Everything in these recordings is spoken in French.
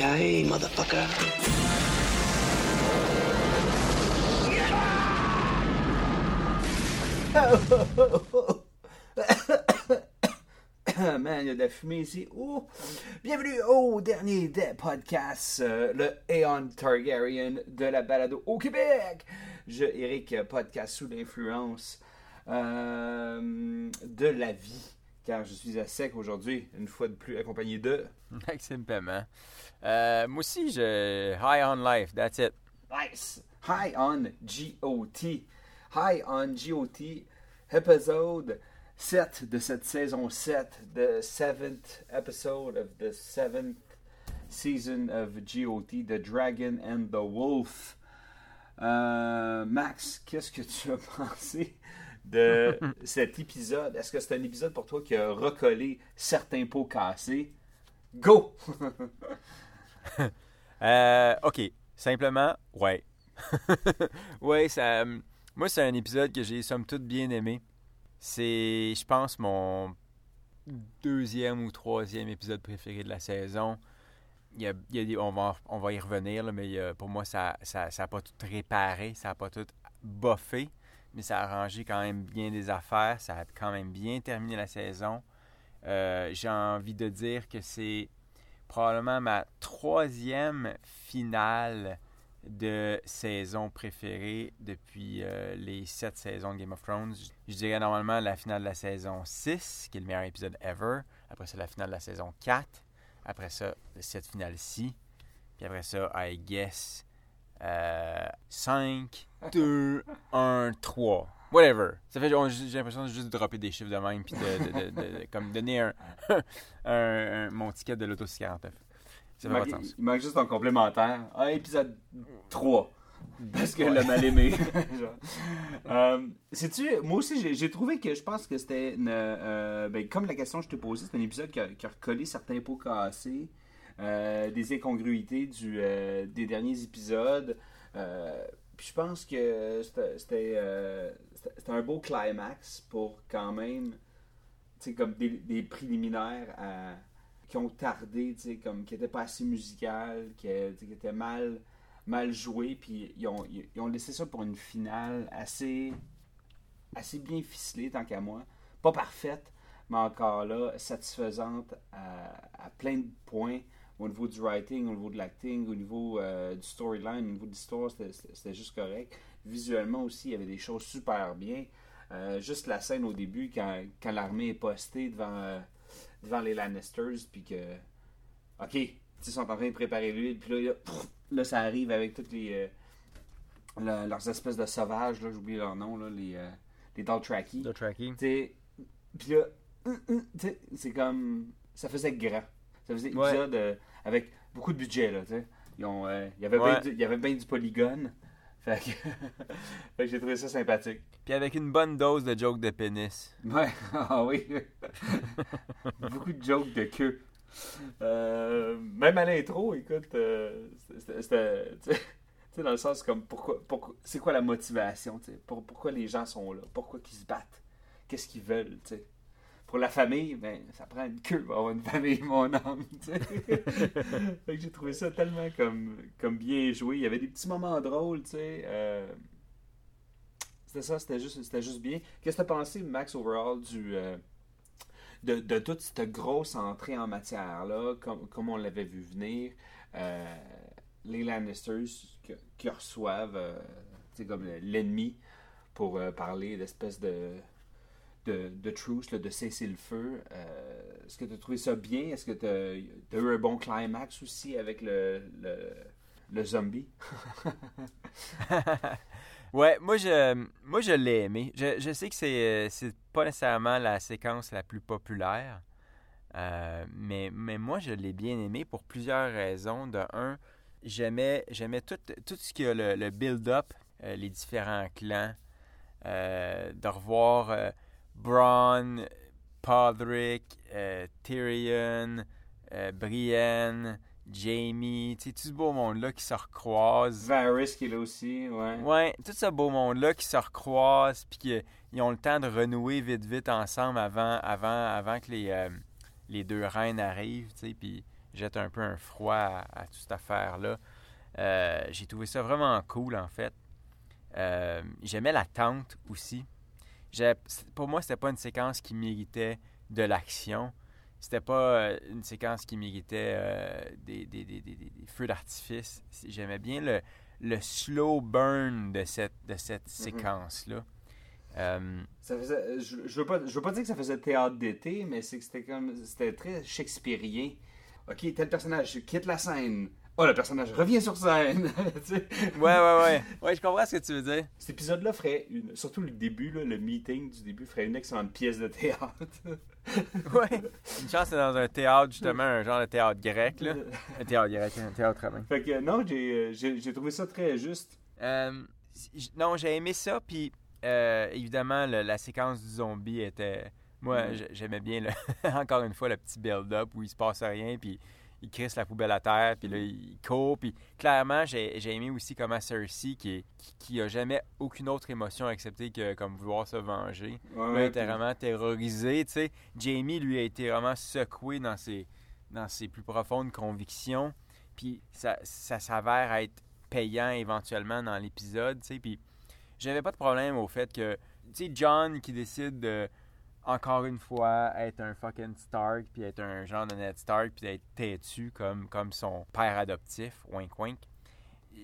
Motherfucker. Man, il y a de la fumée ici. Bienvenue au dernier des podcasts, euh, le Aeon Targaryen de la balado au Québec. Je, Eric, podcast sous l'influence euh, de la vie, car je suis à sec aujourd'hui, une fois de plus accompagné de... Maxime Paiement. Euh, moi aussi, je. High on life, that's it. Nice! High on GOT. High on GOT, episode 7 de cette saison 7, the seventh episode of the seventh season of GOT, The Dragon and the Wolf. Euh, Max, qu'est-ce que tu as pensé de cet épisode? Est-ce que c'est un épisode pour toi qui a recollé certains pots cassés? Go! Euh, ok, simplement, ouais. ouais, ça. euh, Moi, c'est un épisode que j'ai somme toute bien aimé. C'est, je pense, mon deuxième ou troisième épisode préféré de la saison. Il y a, il y a des- on, va, on va y revenir, là, mais il y a- pour moi, ça n'a ça, ça a pas tout réparé, ça n'a pas tout boffé, mais ça a arrangé quand même bien des affaires, ça a quand même bien terminé la saison. Euh, J'ai envie de dire que c'est probablement ma troisième finale de saison préférée depuis euh, les sept saisons de Game of Thrones. Je dirais normalement la finale de la saison 6, qui est le meilleur épisode ever. Après ça, la finale de la saison 4. Après ça, cette finale-ci. Puis après ça, I guess, euh, 5, 2, 1, 3. Whatever. Ça fait, j'ai l'impression de juste dropper des chiffres de même, puis de, de- de- de- de- comme donner un, un- un- mon ticket de l'auto 49. Ça Il fait pas manque, de sens. il manque juste ton complémentaire. Ah, épisode 3. Parce que le mal aimé. Euh, sais-tu, moi aussi, j'ai, trouvé que je pense que c'était euh, ben, comme la question que je t'ai posée, c'est un épisode qui a, qui a recollé certains pots cassés, euh, des incongruités du, euh, des derniers épisodes. Puis je pense que euh, c'était- un beau climax pour quand même, comme des, préliminaires qui ont tardé, comme qui n'étaient pas assez musicales, qui, étaient mal, mal jouées, puis ils ont, ils, ont laissé ça pour une finale assez, assez bien ficelée, tant qu'à moi. Pas parfaite, mais encore là, satisfaisante à plein de points, au niveau du writing, au niveau de l'acting, au niveau euh, du storyline, au niveau de l'histoire, c'était- juste correct. Visuellement aussi, il y avait des choses super bien. Euh, juste la scène au début, quand, quand l'armée est postée devant, euh, devant les Lannisters, puis que, ok, ils sont en train de préparer l'huile, puis là, là, pff, là, ça arrive avec toutes les, le- leurs espèces de sauvages, là, j'oublie leur nom, là, les, les tracking. T'sais, Puis là, hum, hum, c'est comme. Ça faisait grand. Ça faisait Ouais. épisode euh, avec beaucoup de budget, là, tu sais. Euh, Il y avait Ouais. bien du- bien du polygone. Fait que, fait que j'ai trouvé ça sympathique. Puis avec une bonne dose de joke de pénis. Ouais, ah oui. Beaucoup de jokes de queue. Euh, même à l'intro, écoute, euh, c'était-. Tu dans le sens comme pourquoi, pourquoi c'est quoi la motivation, tu sais, pour- pourquoi les gens sont là, pourquoi ils se battent, qu'est-ce qu'ils veulent, tu sais? Pour la famille, ben, ça prend une queue pour avoir une famille, mon âme, j'ai trouvé ça tellement comme, comme bien joué. Il y avait des petits moments drôles, tu sais. euh, c'était ça, c'était juste, c'était juste bien. Qu'est-ce que tu as pensé, Max, overall, du, euh, de, de toute cette grosse entrée en matière-là, comme, comme on l'avait vu venir, euh, les Lannisters qui reçoivent tu sais, comme l'ennemi pour parler d'espèce de, de, truce, là, de cesser le feu. Euh, Est-ce que tu as trouvé ça bien? Est-ce que tu as, eu un bon climax aussi avec le, le, zombie? Ouais, moi je, moi je l'ai aimé. Je, je sais que c'est, pas nécessairement la séquence la plus populaire, Euh, mais, mais moi, je l'ai bien aimé pour plusieurs raisons. De un, j'aimais, tout, tout ce qui a le, build-up, euh, les différents clans. De revoir Braun, Podrick, euh, Tyrion, euh, Brienne, Jamie, tu sais, tout ce beau monde-là qui se recroise? Varys qui est là aussi, ouais. Ouais, tout ce beau monde-là qui se recroise, puis qu'ils ont le temps de renouer vite, vite ensemble avant, avant, avant que les, euh, les deux reines arrivent, tu sais, puis jettent un peu un froid à, à toute cette affaire-là. Euh, J'ai trouvé ça vraiment cool, en fait. Euh, J'aimais la tente aussi. Pour moi, c'était pas une séquence qui méritait de l'action. C'était pas euh, une séquence qui méritait euh, des, des- des- des- des- des feux d'artifice. J'aimais bien le, le slow burn de cette, de cette séquence-là. Euh, Ça faisait, je, je veux pas, je veux pas dire que ça faisait théâtre d'été, mais c'est que c'était comme, c'était très shakespearien. Ok, tel personnage quitte la scène. Oh, le personnage revient sur scène. Tu sais? ouais, ouais, ouais. Ouais, je comprends ce que tu veux dire. Cet épisode-là ferait, une, surtout le début, là, le meeting du début, ferait une excellente pièce de théâtre. Ouais. Une chance, c'est dans un théâtre, justement, un genre de théâtre grec, là. Un théâtre grec, un théâtre romain. fait que non, j'ai, euh, trouvé ça très juste. Euh, non, j'ai aimé ça, puis euh, évidemment, le- la séquence du zombie était... Moi, j- j'aimais bien, le- encore une fois, le petit build-up où il se passe rien, puis il crisse la poubelle à terre, puis là, il court, puis clairement, j'ai aimé aussi comment Cersei, qui, est- qui, qui a jamais aucune autre émotion excepté que comme vouloir se venger, Ouais, Là, était vraiment terrorisé, tu sais. Jamie, lui, a été vraiment secoué dans ses, dans ses plus profondes convictions. Puis ça, ça s'avère être payant éventuellement dans l'épisode, tu sais. Puis j'avais pas de problème au fait que, tu sais, John qui décide de, encore une fois, être un fucking Stark, puis être un genre de Ned Stark, puis d'être têtu comme, comme son père adoptif, wink wink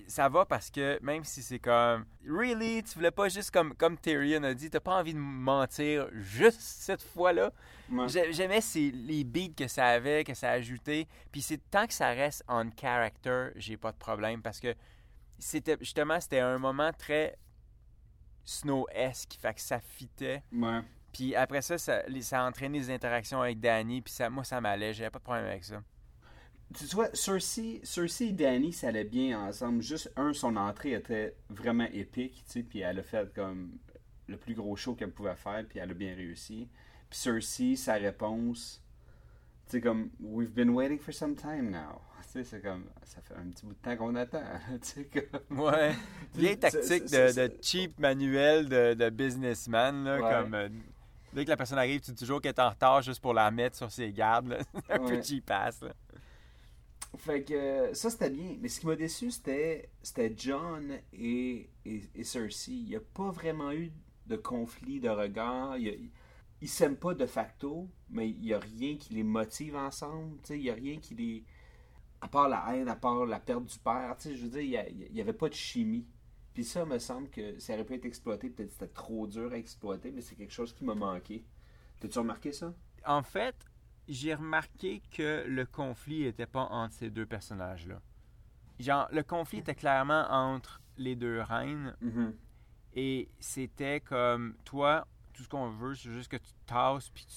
ça va parce que même si c'est comme really? Tu voulais pas juste comme comme Tyrion a dit t'as pas envie de mentir juste cette fois-là? Ouais. J'aimais ces- les beats que ça avait que ça ajoutait puis c'est tant que ça reste on character j'ai pas de problème parce que c'était justement c'était un moment très snow-esque fait que ça fitait Ouais. Puis après ça ça, ça a entraîné des interactions avec Danny puis ça moi ça m'allait j'avais pas de problème avec ça Tu vois, Cersei, Cersei et Danny, ça allait bien ensemble. Juste, un, son entrée était vraiment épique, tu sais, puis elle a fait comme le plus gros show qu'elle pouvait faire, puis elle a bien réussi. Puis Cersei, sa réponse, tu sais, comme, we've been waiting for some time now. Tu sais, c'est comme, ça fait un petit bout de temps qu'on attend, tu sais, comme... Ouais. Vieille tactique de, cheap manuel de, de businessman. Là, Ouais. comme, euh, dès que la personne arrive, tu dis toujours qu'elle est en retard juste pour la mettre sur ses gardes. un peu Ouais. cheap. Là. Fait que ça, c'était bien. Mais ce qui m'a déçu, c'était John et, et, et Cersei. Il n'y a pas vraiment eu de conflit de regard. Il ils s'aiment pas de facto, mais il n'y a rien qui les motive ensemble. Il n'y a rien qui les... À part la haine, à part la perte du père. Je veux dire, il n'y avait pas de chimie. Puis ça, me semble que ça aurait pu être exploité. Peut-être que c'était trop dur à exploiter, mais c'est quelque chose qui m'a manqué. T'as-tu remarqué ça? En fait, j'ai remarqué que le conflit n'était pas entre ces deux personnages-là. Genre, le conflit était clairement entre les deux reines et c'était comme toi, tout ce qu'on veut, c'est juste que tu tasses puis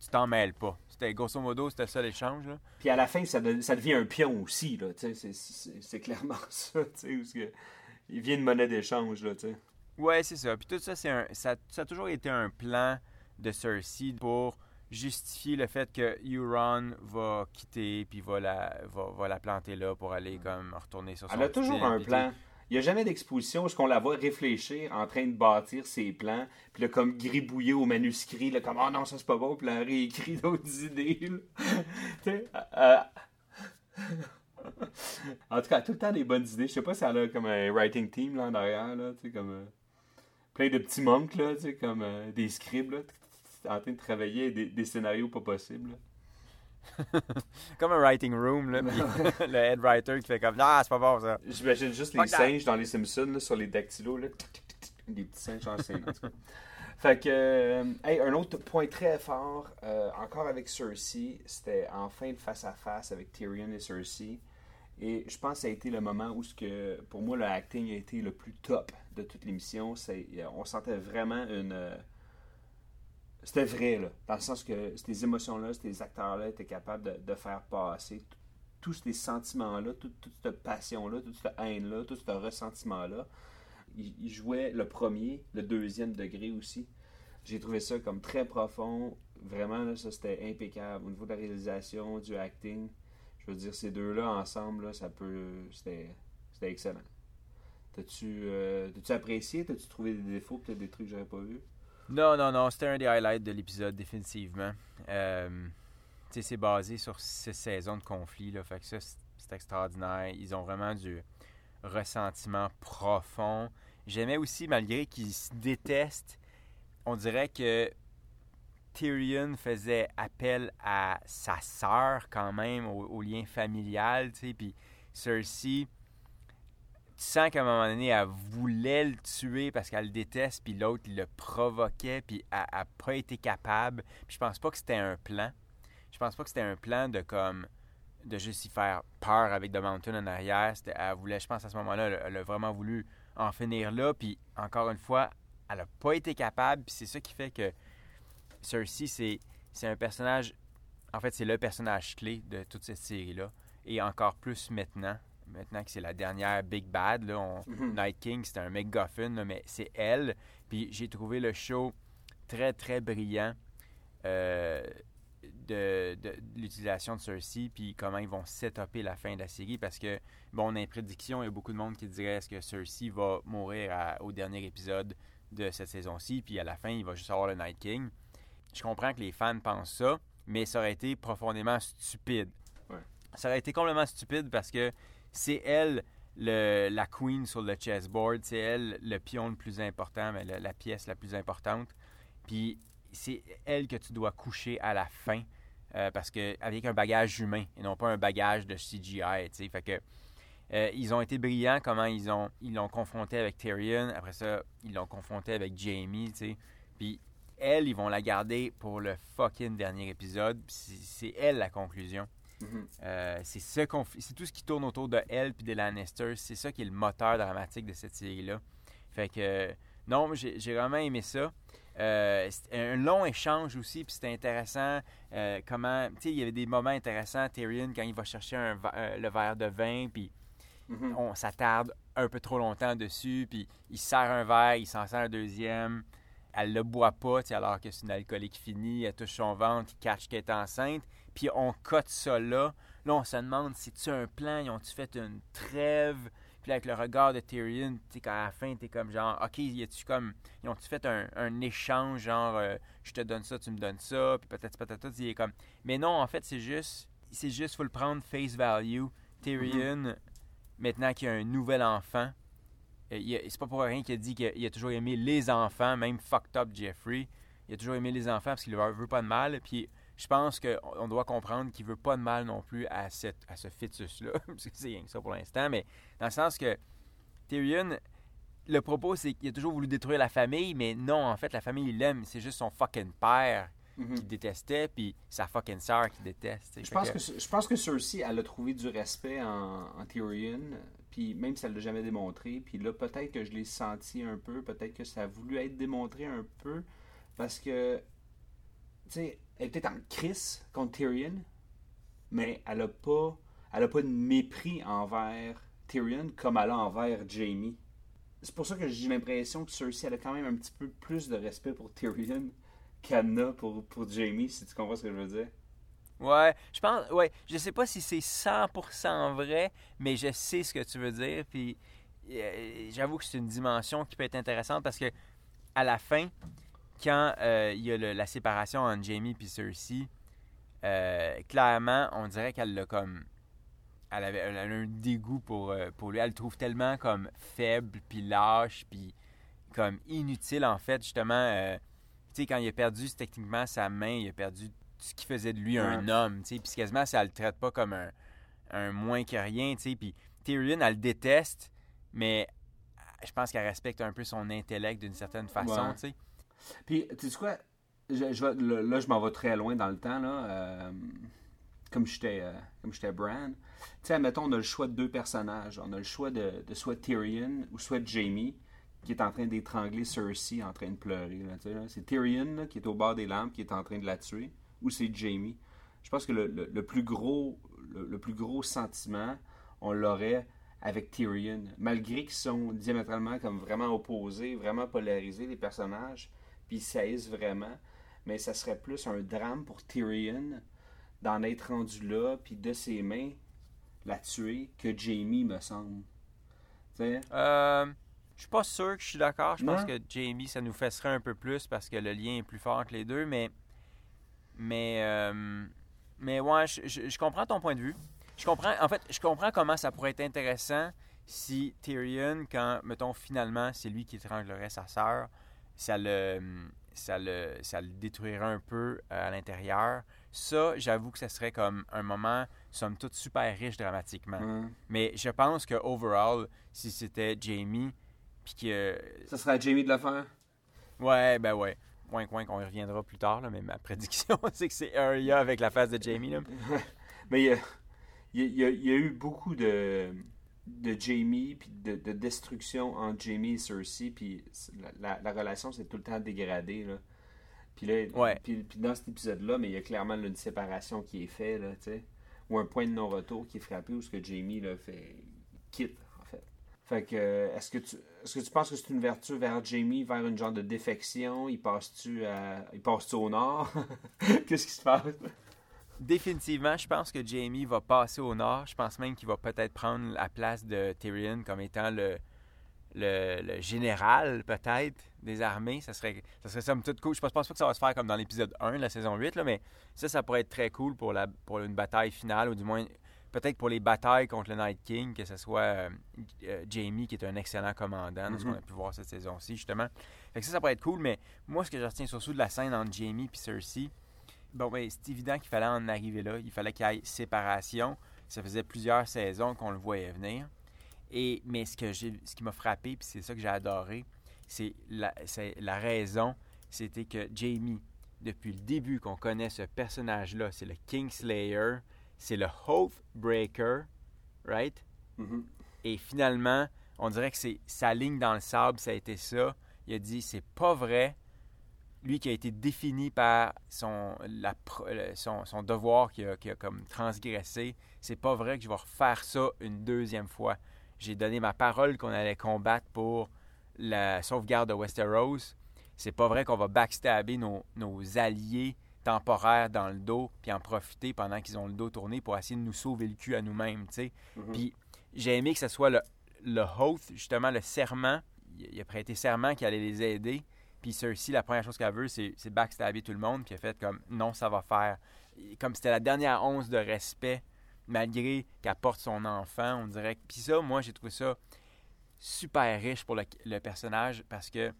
tu t'en mêles pas. C'était grosso modo, c'était ça l'échange. Puis à la fin, ça, de- ça devient un pion aussi, c'est- clairement ça, tu sais, parce que il vient de monnaie d'échange, là, tu sais. Ouais, c'est ça. Puis tout ça, c'est un, ça, ça a toujours été un plan de Cersei pour justifier le fait que Euron va quitter puis va la, va, va la planter là pour aller comme retourner sur son Elle a toujours un plan. Il n'y a jamais d'exposition où qu'on la voit réfléchir en train de bâtir ses plans, puis là, comme gribouiller au manuscrit, là, comme « Ah non, ça c'est pas bon », puis là, réécrit d'autres idées, là. En tout cas, tout le temps des bonnes idées. Je sais pas si elle a comme un writing team, là, en arrière, là, tu sais, comme... euh, plein de petits monks, là, tu sais, comme euh, des scribes, là, en train de travailler des, des scénarios pas possibles, là. Comme un writing room, là, le head writer qui fait comme Ah, c'est pas bon ça. J'imagine juste les that. singes dans les Simpsons là, sur les dactylos. Là. Des petits singes en scène. en tout cas. Fait que, euh, hey, un autre point très fort, euh, encore avec Cersei, c'était en fin de face-à-face avec Tyrion et Cersei. Et je pense que ça a été le moment où, ce que, pour moi, le acting a été le plus top de toute l'émission. On sentait vraiment une, euh, c'était vrai, là. Dans le sens que ces émotions-là, ces acteurs-là étaient capables de, faire passer tous ces sentiments-là, toute, cette passion-là, toute cette haine-là, tout ce ressentiment-là. Ils jouaient le premier, le deuxième degré aussi. J'ai trouvé ça comme très profond. Vraiment, là, ça c'était impeccable. Au niveau de la réalisation, du acting, je veux dire, ces deux-là ensemble, là, ça peut. C'était excellent. T'as-tu euh, apprécié? T'as-tu trouvé des défauts, peut-être des trucs que j'aurais pas vus? Non, non, non, c'était un des highlights de l'épisode, définitivement. Euh, tu sais, c'est basé sur six saisons de conflit, là, fait que ça, c'est extraordinaire. Ils ont vraiment du ressentiment profond. J'aimais aussi, malgré qu'ils se détestent, on dirait que Tyrion faisait appel à sa sœur quand même, au, lien familial, tu sais, puis Cersei, tu sens qu'à un moment donné, elle voulait le tuer parce qu'elle le déteste, puis l'autre, le provoquait, puis elle n'a pas été capable. Puis je pense pas que c'était un plan. Je pense pas que c'était un plan de comme de juste y faire peur avec The Mountain en arrière. Elle voulait, je pense à ce moment-là, elle, elle a vraiment voulu en finir là. Puis encore une fois, elle n'a pas été capable. Puis c'est ça qui fait que Cersei, c'est, c'est un personnage. En fait, c'est le personnage clé de toute cette série-là. Et encore plus maintenant. Maintenant que c'est la dernière Big Bad. Là, on- Mhm. Night King, c'était un MacGuffin, là, mais c'est elle. Puis j'ai trouvé le show très, très brillant. euh, de, de- de l'utilisation de Cersei, puis comment ils vont setuper la fin de la série, parce que, bon, on a une prédiction, il y a beaucoup de monde qui dirait est-ce que Cersei va mourir à- au dernier épisode de cette saison-ci, puis à la fin, il va juste avoir le Night King. Je comprends que les fans pensent ça, mais ça aurait été profondément stupide. Ouais. Ça aurait été complètement stupide parce que c'est elle le- la queen sur le chessboard, c'est elle le pion le plus important, mais la pièce la plus importante. Puis c'est elle que tu dois coucher à la fin euh, parce que avec un bagage humain et non pas un bagage de CGI, tu sais. Fait que euh, ils ont été brillants comment ils ont ils l'ont confronté avec Tyrion, après ça ils l'ont confronté avec Jamie. Puis elle, ils vont la garder pour le fucking dernier épisode. C'est elle la conclusion. Mhm. Euh, c'est ce c'est tout ce qui tourne autour de elle puis des Lannister. C'est ça qui est le moteur dramatique de cette série-là. Fait que non, j'ai vraiment aimé ça. Euh, c'était un long échange aussi, puis c'était intéressant. euh, comment, tu sais, il y avait des moments intéressants. Tyrion quand il va chercher un, le verre de vin, puis Mhm. on s'attarde un peu trop longtemps dessus, puis il sert un verre, il s'en sert un deuxième. Elle le boit pas, tu alors que c'est une alcoolique finie, elle touche son ventre, il catch qu'elle est enceinte, puis on cote ça là. Là, on se demande, c'est-tu un plan, ils ont-tu fait une trêve? Puis là, avec le regard de Tyrion, tu sais, à la fin, t'es comme genre, OK, y a-tu comme, ils ont-tu fait un, un échange, genre, euh, je te donne ça, tu me donnes ça, puis peut-être, peut-être, il est comme. Mais non, en fait, c'est juste, c'est juste, faut le prendre face value. Tyrion, maintenant qu'il y a un nouvel enfant, c'est pas pour rien qu'il a dit qu'il a toujours aimé les enfants, même fucked up Jeffrey. Il a toujours aimé les enfants parce qu'il veut, veut pas de mal. Puis je pense qu'on on doit comprendre qu'il veut pas de mal non plus à, cette, à ce fœtus-là. parce que c'est rien que ça pour l'instant. Mais dans le sens que Tyrion, le propos, c'est qu'il a toujours voulu détruire la famille, mais non, en fait, la famille, il l'aime. C'est juste son fucking père Mhm. qui détestait, puis sa fucking sœur qui déteste. Je pense que, je pense que Cersei, elle a trouvé du respect en, en Tyrion, puis même si elle l'a jamais démontré, puis là, peut-être que je l'ai senti un peu, peut-être que ça a voulu être démontré un peu, parce que, tu sais, elle était en crise contre Tyrion, mais elle a pas, elle a pas de mépris envers Tyrion comme elle a envers Jamie. C'est pour ça que j'ai l'impression que Cersei, elle a quand même un petit peu plus de respect pour Tyrion qu'elle n'a pour, pour Jamie, si tu comprends ce que je veux dire. Ouais, je pense, ouais, je sais pas si c'est 100% vrai, mais je sais ce que tu veux dire. Puis euh, j'avoue que c'est une dimension qui peut être intéressante parce que à la fin, quand euh, il y a la séparation entre Jamie et Cersei, euh, clairement, on dirait qu'elle l'a comme, elle avait a un dégoût pour pour lui. Elle le trouve tellement comme faible, puis lâche, puis comme inutile en fait justement. tu sais, quand il a perdu techniquement sa main, il a perdu ce qui faisait de lui un homme, tu sais. Puis quasiment, ça le traite pas comme un, un moins que rien, tu sais. Puis Tyrion, elle le déteste, mais je pense qu'elle respecte un peu son intellect d'une certaine façon, Ouais. tu sais. Puis, tu sais quoi? Je, là, je m'en vais très loin dans le temps, là. euh, comme j'étais euh, comme j'étais Bran. Tu sais, admettons, on a le choix de deux personnages. On a le choix de, de soit Tyrion ou soit Jamie. qui est en train d'étrangler Cersei en train de pleurer. là, là. C'est Tyrion là, qui est au bord des lampes qui est en train de la tuer ou c'est Jamie. Je pense que le, le- le plus gros le, le plus gros sentiment, on l'aurait avec Tyrion. Malgré qu'ils sont diamétralement comme vraiment opposés, vraiment polarisés les personnages, puis ils saillissent vraiment, mais ça serait plus un drame pour Tyrion d'en être rendu là, puis de ses mains la tuer que Jamie me semble. Tu sais? Euh, je suis pas sûr que je suis d'accord. Je pense que Jamie, ça nous fesserait un peu plus parce que le lien est plus fort entre les deux, mais. Mais. euh, mais ouais, je, je- je comprends ton point de vue. Je comprends. En fait, je comprends comment ça pourrait être intéressant si Tyrion, quand, mettons, finalement, c'est lui qui étranglerait sa sœur, ça le. Ça le, ça le détruirait un peu euh, à l'intérieur. Ça, j'avoue que ça serait comme un moment, somme toute, super riche dramatiquement. Mais je pense que overall, si c'était Jamie, puis que. Ça serait à Jamie de le faire? Ouais, ben ouais. Point, point, qu'on y reviendra plus tard, là, mais ma prédiction, c'est que c'est Arya avec la face de Jamie. Là. Mais il y a, y y eu beaucoup de, de Jamie, puis de, de destruction entre Jamie et Cersei, puis la, la- la relation s'est tout le temps dégradée. Là. Puis là, Ouais. puis, puis dans cet épisode-là, mais il y a clairement là, une séparation qui est faite, là, tu sais, ou un point de non-retour qui est frappé, où ce que Jamie là, fait quitte, fait. Que, est-ce que tu est-ce que tu penses que c'est une vertu vers Jamie, vers une genre de défection? Il passe-tu au nord? Qu'est-ce qui se passe? Définitivement, je pense que Jamie va passer au nord. Je pense même qu'il va peut-être prendre la place de Tyrion comme étant le, le, général, peut-être, des armées. Ça serait, ça serait somme toute cool. Je pense, pense pas que ça va se faire comme dans l'épisode 1 de la saison 8, là, mais ça, ça pourrait être très cool pour, la, pour une bataille finale, ou du moins, peut-être pour les batailles contre le Night King, que ce soit euh, euh, Jamie, qui est un excellent commandant, ce qu'on a pu voir cette saison-ci, justement. Fait que ça, ça pourrait être cool, mais moi, ce que je retiens surtout de la scène entre Jamie et Cersei, Bon, ben, c'est évident qu'il fallait en arriver là. Il fallait qu'il y ait séparation. Ça faisait plusieurs saisons qu'on le voyait venir. Et, mais ce, que j'ai, ce qui m'a frappé, puis c'est ça que j'ai adoré, c'est la, c'est la raison, c'était que Jamie, depuis le début qu'on connaît ce personnage-là, c'est le Kingslayer, c'est le Oathbreaker, right? Mhm. Et finalement, on dirait que c'est sa ligne dans le sable, ça a été ça. Il a dit c'est pas vrai. Lui qui a été défini par son, la pro- le- son, son devoir qu'il a, comme transgressé, c'est pas vrai que je vais refaire ça une deuxième fois. J'ai donné ma parole qu'on allait combattre pour la sauvegarde de Westeros. C'est pas vrai qu'on va backstabber nos, nos alliés temporaires dans le dos puis en profiter pendant qu'ils ont le dos tourné pour essayer de nous sauver le cul à nous-mêmes, tu sais. Puis j'ai aimé que ce soit le, le oath, justement le serment. Il a prêté serment qu'il allait les aider. Puis Cersei, la première chose qu'elle veut, c'est c'est backstabber tout le monde. Puis elle a fait comme non, ça va faire. Comme c'était la dernière once de respect, malgré qu'elle porte son enfant, on dirait. Puis ça, moi, j'ai trouvé ça super riche pour le, le personnage parce que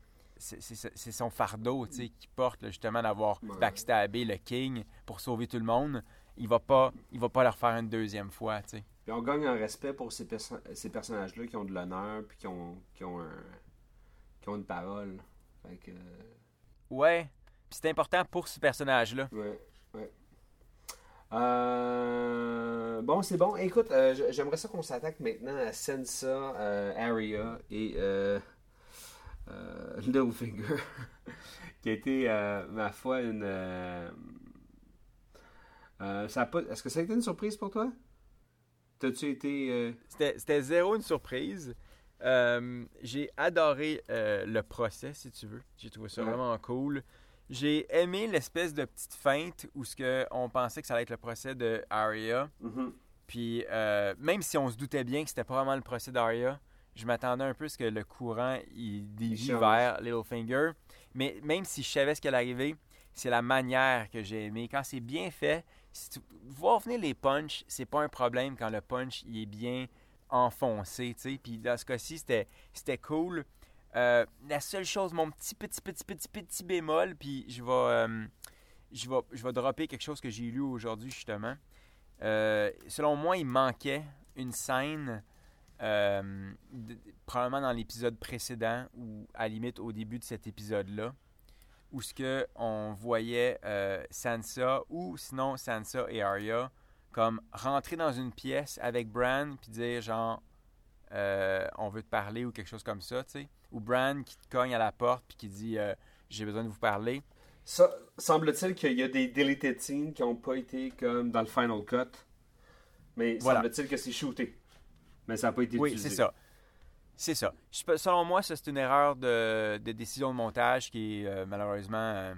c'est- son fardeau, tu sais, qui porte là, justement d'avoir backstabé le king pour sauver tout le monde. Il va pas, il va pas le refaire une deuxième fois, tu sais. Puis on gagne en respect pour ces, perso- ces personnages-là qui ont de l'honneur puis qui ont, qui, ont un- qui ont une parole. Fait que. Ouais. Puis c'est important pour ce personnage-là. Ouais, ouais. Euh, bon, c'est bon. Écoute, euh, j'aimerais ça qu'on s'attaque maintenant à Sansa, euh, Arya et euh, Littlefinger, qui a été, euh, ma foi, une. euh, euh, ça pas- Est-ce que ça a été une surprise pour toi? T'as-tu été. euh, C'était zéro une surprise. J'ai adoré le procès, si tu veux. J'ai trouvé ça Ouais. vraiment cool. J'ai aimé l'espèce de petite feinte où ce que on pensait que ça allait être le procès de Arya. mhm. Puis même si on se doutait bien que c'était pas vraiment le procès d'Arya, je m'attendais un peu à ce que le courant il dévie vers Littlefinger. Mais même si je savais ce qui allait arriver, c'est la manière que j'ai aimé. Quand c'est bien fait, si tu... voir venir les punchs, c'est pas un problème quand le punch il est bien enfoncé. Puis dans ce cas-ci, c'était c'était cool. Euh, la seule chose, mon petit, petit, petit, petit, petit bémol, puis je vais, euh, je vais, je vais dropper quelque chose que j'ai lu aujourd'hui, justement. Euh, selon moi, il manquait une scène, euh, probablement dans l'épisode précédent ou à la limite au début de cet épisode-là, où ce que on voyait euh, Sansa ou sinon Sansa et Arya comme rentrer dans une pièce avec Bran puis dire genre euh, on veut te parler ou quelque chose comme ça, tu sais. Ou Bran qui te cogne à la porte puis qui dit j'ai besoin de vous parler. Ça, semble-t-il qu'il y a des deleted scenes qui n'ont pas été comme dans le final cut. Mais Voilà. semble-t-il que c'est shooté. Mais ça n'a pas été Oui, utilisé. c'est ça. C'est ça. Je selon moi, ça, c'est une erreur de, de décision de montage qui est euh, malheureusement euh,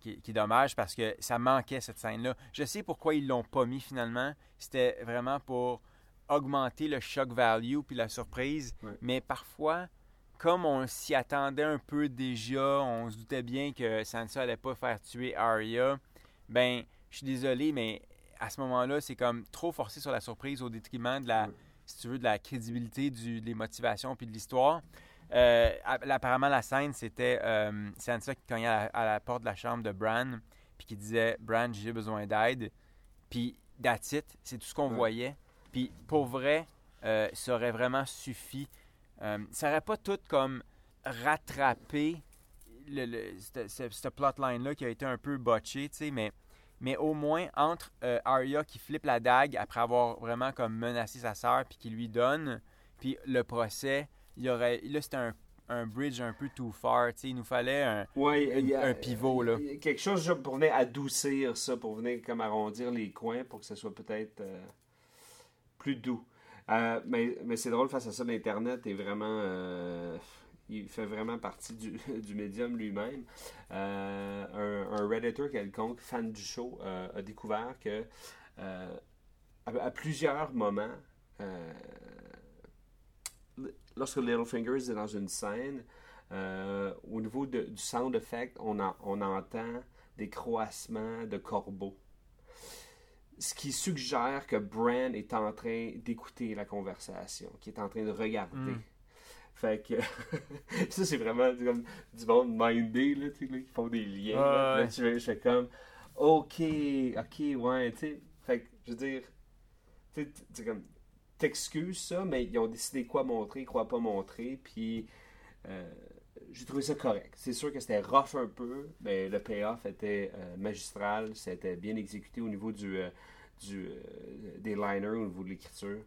qui, qui est dommage parce que ça manquait cette scène-là. Je sais pourquoi ils l'ont pas mis finalement. C'était vraiment pour augmenter le shock value puis la surprise. Mais parfois, comme on s'y attendait un peu déjà, on se doutait bien que Sansa allait pas faire tuer Arya. Ben, je suis désolé, mais à ce moment-là, c'est comme trop forcé sur la surprise au détriment de la. Si tu veux, de la crédibilité du, des motivations puis de l'histoire. Euh, app- apparemment, la scène, c'était euh, Sansa qui cognait à la, à la porte de la chambre de Bran, puis qui disait Bran, j'ai besoin d'aide. Puis, that's it, c'est tout ce qu'on Ouais. voyait. Puis, pour vrai, euh, ça aurait vraiment suffi. Euh, ça aurait pas tout comme rattrapé le, cette plotline-là qui a été un peu botché, tu sais, mais, mais au moins entre euh, Arya qui flippe la dague après avoir vraiment comme menacé sa sœur puis qui lui donne, puis le procès, il y aurait là c'était un, un bridge un peu too far, tu sais, il nous fallait un, Ouais, a- un pivot là. Quelque chose pour venir adoucir ça, pour venir comme arrondir les coins pour que ce soit peut-être euh, plus doux. Euh, mais mais c'est drôle face à ça, l'Internet est vraiment. Il fait vraiment partie du, du médium lui-même. Euh, un, un Redditor quelconque, fan du show, euh, a découvert que euh, à, plusieurs moments, lorsque Littlefinger est dans une scène, au niveau du sound effect, on, en- on entend des croissements de corbeaux. Ce qui suggère que Bran est en train d'écouter la conversation, qu'il est en train de regarder. Mm. Fait que ça, c'est vraiment du- comme du monde mindé, là, tu sais, qui font des liens. là. Ouais, Là, tu- je comme, ok, ok, ouais, tu sais. Fait que, je veux dire, tu sais, comme, t'excuses ça, mais ils ont décidé quoi montrer, quoi pas montrer, puis euh, j'ai trouvé ça correct. C'est sûr que c'était rough un peu, mais le payoff était euh, magistral, c'était bien exécuté au niveau du, euh, du, des liners, au niveau de l'écriture.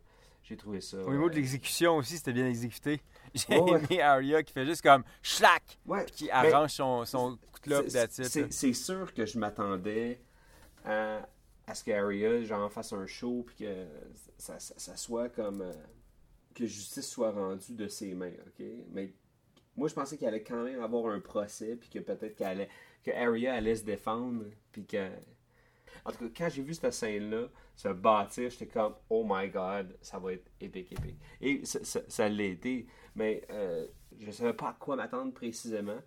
J'ai trouvé ça. Au niveau de l'exécution aussi, c'était bien exécuté. J'ai aimé Arya qui fait juste comme schlack, ouais, puis qui arrange son, son coup de lobe, C'est- sûr que je m'attendais à, à ce qu'Aria genre fasse un show puis que ça, ça- ça soit comme euh, que justice soit rendue de ses mains, ok? Mais moi je pensais qu'il allait quand même avoir un procès puis que peut-être qu'elle allait que Arya allait se défendre puis que en tout cas quand j'ai vu cette scène là se bâtir j'étais comme oh my god ça va être épique épique et ça, ça, l'a été mais euh, je savais pas à quoi m'attendre précisément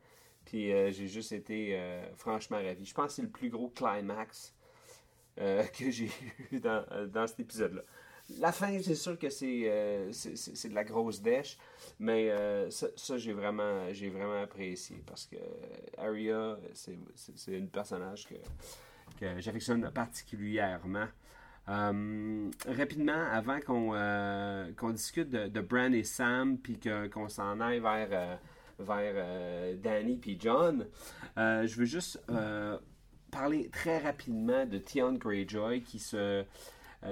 puis euh, j'ai juste été euh, franchement ravi. Je pense que c'est le plus gros climax que j'ai eu dans, dans cet épisode-là. La fin, c'est sûr que c'est de la grosse dèche, mais ça, j'ai vraiment, j'ai vraiment apprécié parce que Arya, c'est c'est- personnage que, que j'affectionne particulièrement. Euh, rapidement, avant qu'on euh, qu'on discute de, de Bran et Sam, puis qu'on s'en aille vers, euh, vers Danny puis John, je veux juste parler très rapidement de Theon Greyjoy qui se,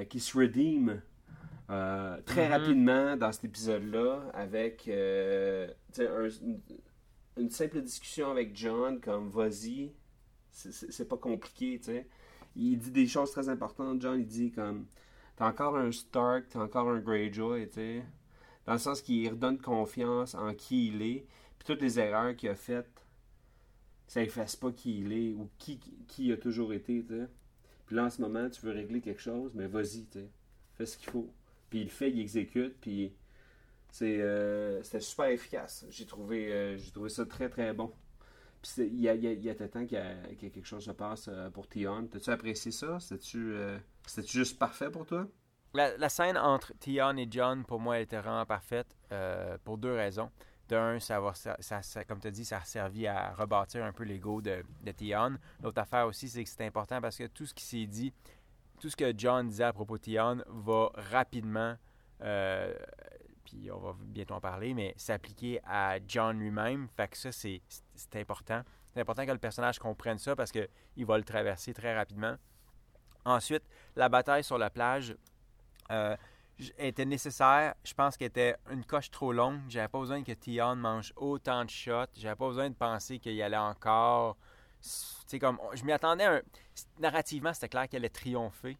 qui se redeem très Mhm. rapidement dans cet épisode-là avec un- une simple discussion avec John comme vas-y, c'est- pas compliqué, tu sais. Il dit des choses très importantes, John, il dit comme t'as encore un Stark, t'as encore un Greyjoy, tu sais. Dans le sens qu'il redonne confiance en qui il est, puis toutes les erreurs qu'il a faites, ça efface pas qui il est ou qui, qui il a toujours été, tu sais. Puis là, en ce moment, tu veux régler quelque chose, mais vas-y, tu sais. Fais ce qu'il faut. Puis il le fait, il exécute, puis c'est, euh, c'était super efficace. J'ai trouvé, euh, j'ai trouvé ça très, très bon. Il y a, y a, y a temps qu'il y a, quelque chose se passe euh, pour Tion. T'as-tu apprécié ça? Euh, c'était-tu juste parfait pour toi? La, scène entre Tion et John, pour moi, elle était vraiment parfaite euh, pour deux raisons. D'un, ça, ça, comme tu as dit, ça a servi à rebâtir un peu l'ego de, de Tion. L'autre affaire aussi, c'est que c'est important parce que tout ce qui s'est dit, tout ce que John disait à propos de Tion va rapidement, puis on va bientôt en parler, mais s'appliquer à John lui-même. Fait que ça, c'est c'est important. C'est important que le personnage comprenne ça parce qu'il va le traverser très rapidement. Ensuite, la bataille sur la plage. Euh, était nécessaire. Je pense qu'elle était une coche trop longue. J'avais pas besoin que Tion mange autant de shots. J'avais pas besoin de penser qu'il allait encore. Sais, comme, je m'y attendais. Un... Narrativement, c'était clair qu'elle allait triompher.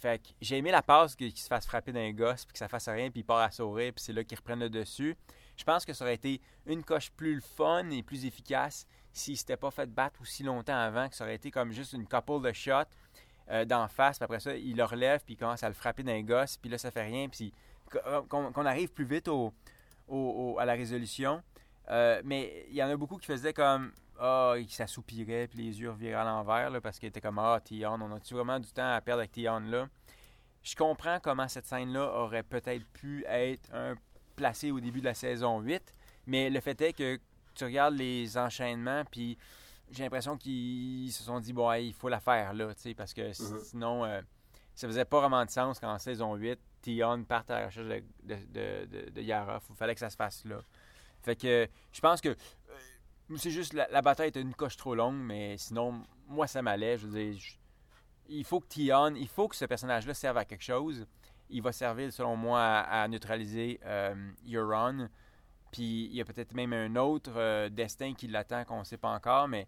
Fait que j'ai aimé la passe qu'il se fasse frapper d'un gosse, puis que ça fasse rien, puis il part à sourire, puis c'est là qu'il reprenne le dessus. Je pense que ça aurait été une coche plus fun et plus efficace s'il s'était pas fait battre aussi longtemps avant, que ça aurait été comme juste une couple de shots euh, d'en face, puis après ça, il le relève, puis il commence à le frapper d'un gosse, puis là, ça fait rien, puis qu'on qu'on arrive plus vite au- à la résolution. Euh, mais il y en a beaucoup qui faisaient comme Ah, il s'assoupirait, puis les yeux viraient à l'envers, là, parce qu'il était comme Ah, Tion, on a-tu vraiment du temps à perdre avec Tion là? Je comprends comment cette scène-là aurait peut-être pu être un, placée au début de la saison 8, mais le fait est que tu regardes les enchaînements, puis j'ai l'impression qu'ils se sont dit Bon, hey, il faut la faire là, tu sais, parce que Mhm. sinon, euh, ça faisait pas vraiment de sens qu'en saison 8, Tion parte à la recherche de, de, de, de-. Il fallait que ça se fasse là. Fait que je pense que c'est juste la, la bataille était une coche trop longue, mais sinon, moi, ça m'allait. Je veux dire, il faut que Tion, il faut que ce personnage-là serve à quelque chose. Il va servir, selon moi, à, neutraliser euh, Euron. Puis il y a peut-être même un autre euh, destin qui l'attend qu'on ne sait pas encore, mais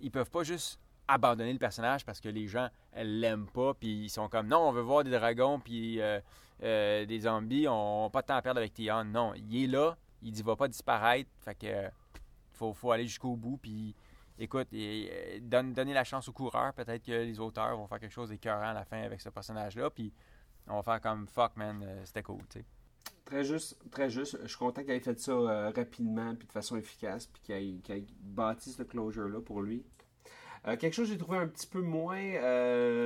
ils peuvent pas juste abandonner le personnage parce que les gens l'aiment pas puis ils sont comme non on veut voir des dragons puis euh, euh, des zombies on n'a pas de temps à perdre avec Tion non il est là il dit va pas disparaître fait que faut, faut aller jusqu'au bout puis écoute euh, donne, donner la chance aux coureurs peut-être que les auteurs vont faire quelque chose d'écœurant à la fin avec ce personnage là puis on va faire comme fuck man euh, c'était cool tu sais Très juste, très juste. Je suis content qu'il ait fait ça euh, rapidement puis de façon efficace puis qu'il ait, ait bâti ce closure-là pour lui. Quelque chose que j'ai trouvé un petit peu moins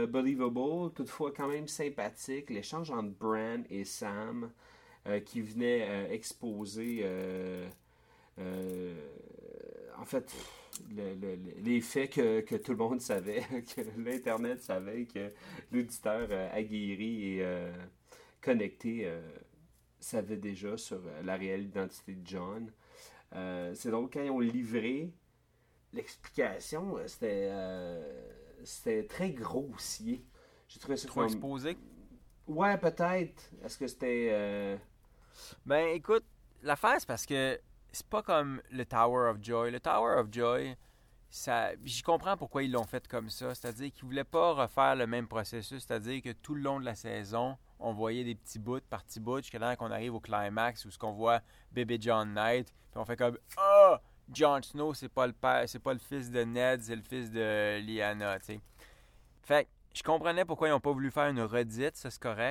believable, toutefois quand même sympathique, l'échange entre Bran et Sam qui venait exposer en fait le- le- le- les faits que, que tout le monde savait, que l'Internet savait, que l'auditeur euh, aguerri et euh, connecté euh, savait déjà sur euh, la réelle identité de John. Euh, c'est donc quand ils ont livré l'explication, euh, c'était euh, c'était très grossier. J'ai trouvé ça trop comme... exposé? Ouais, peut-être. Est-ce que c'était... euh, Ben écoute, l'affaire c'est parce que c'est pas comme le Tower of Joy. Le Tower of Joy, ça, je comprends pourquoi ils l'ont fait comme ça. C'est-à-dire qu'ils voulaient pas refaire le même processus. C'est-à-dire que tout le long de la saison, on voyait des petits bouts par petits bouts jusqu'à temps qu'on arrive au climax où ce qu'on voit bébé John Knight, puis on fait comme ah Jon Snow c'est pas le père, c'est pas le fils de Ned, c'est le fils de Lyanna. Fait je comprenais pourquoi ils n'ont pas voulu faire une redite, ça c'est correct.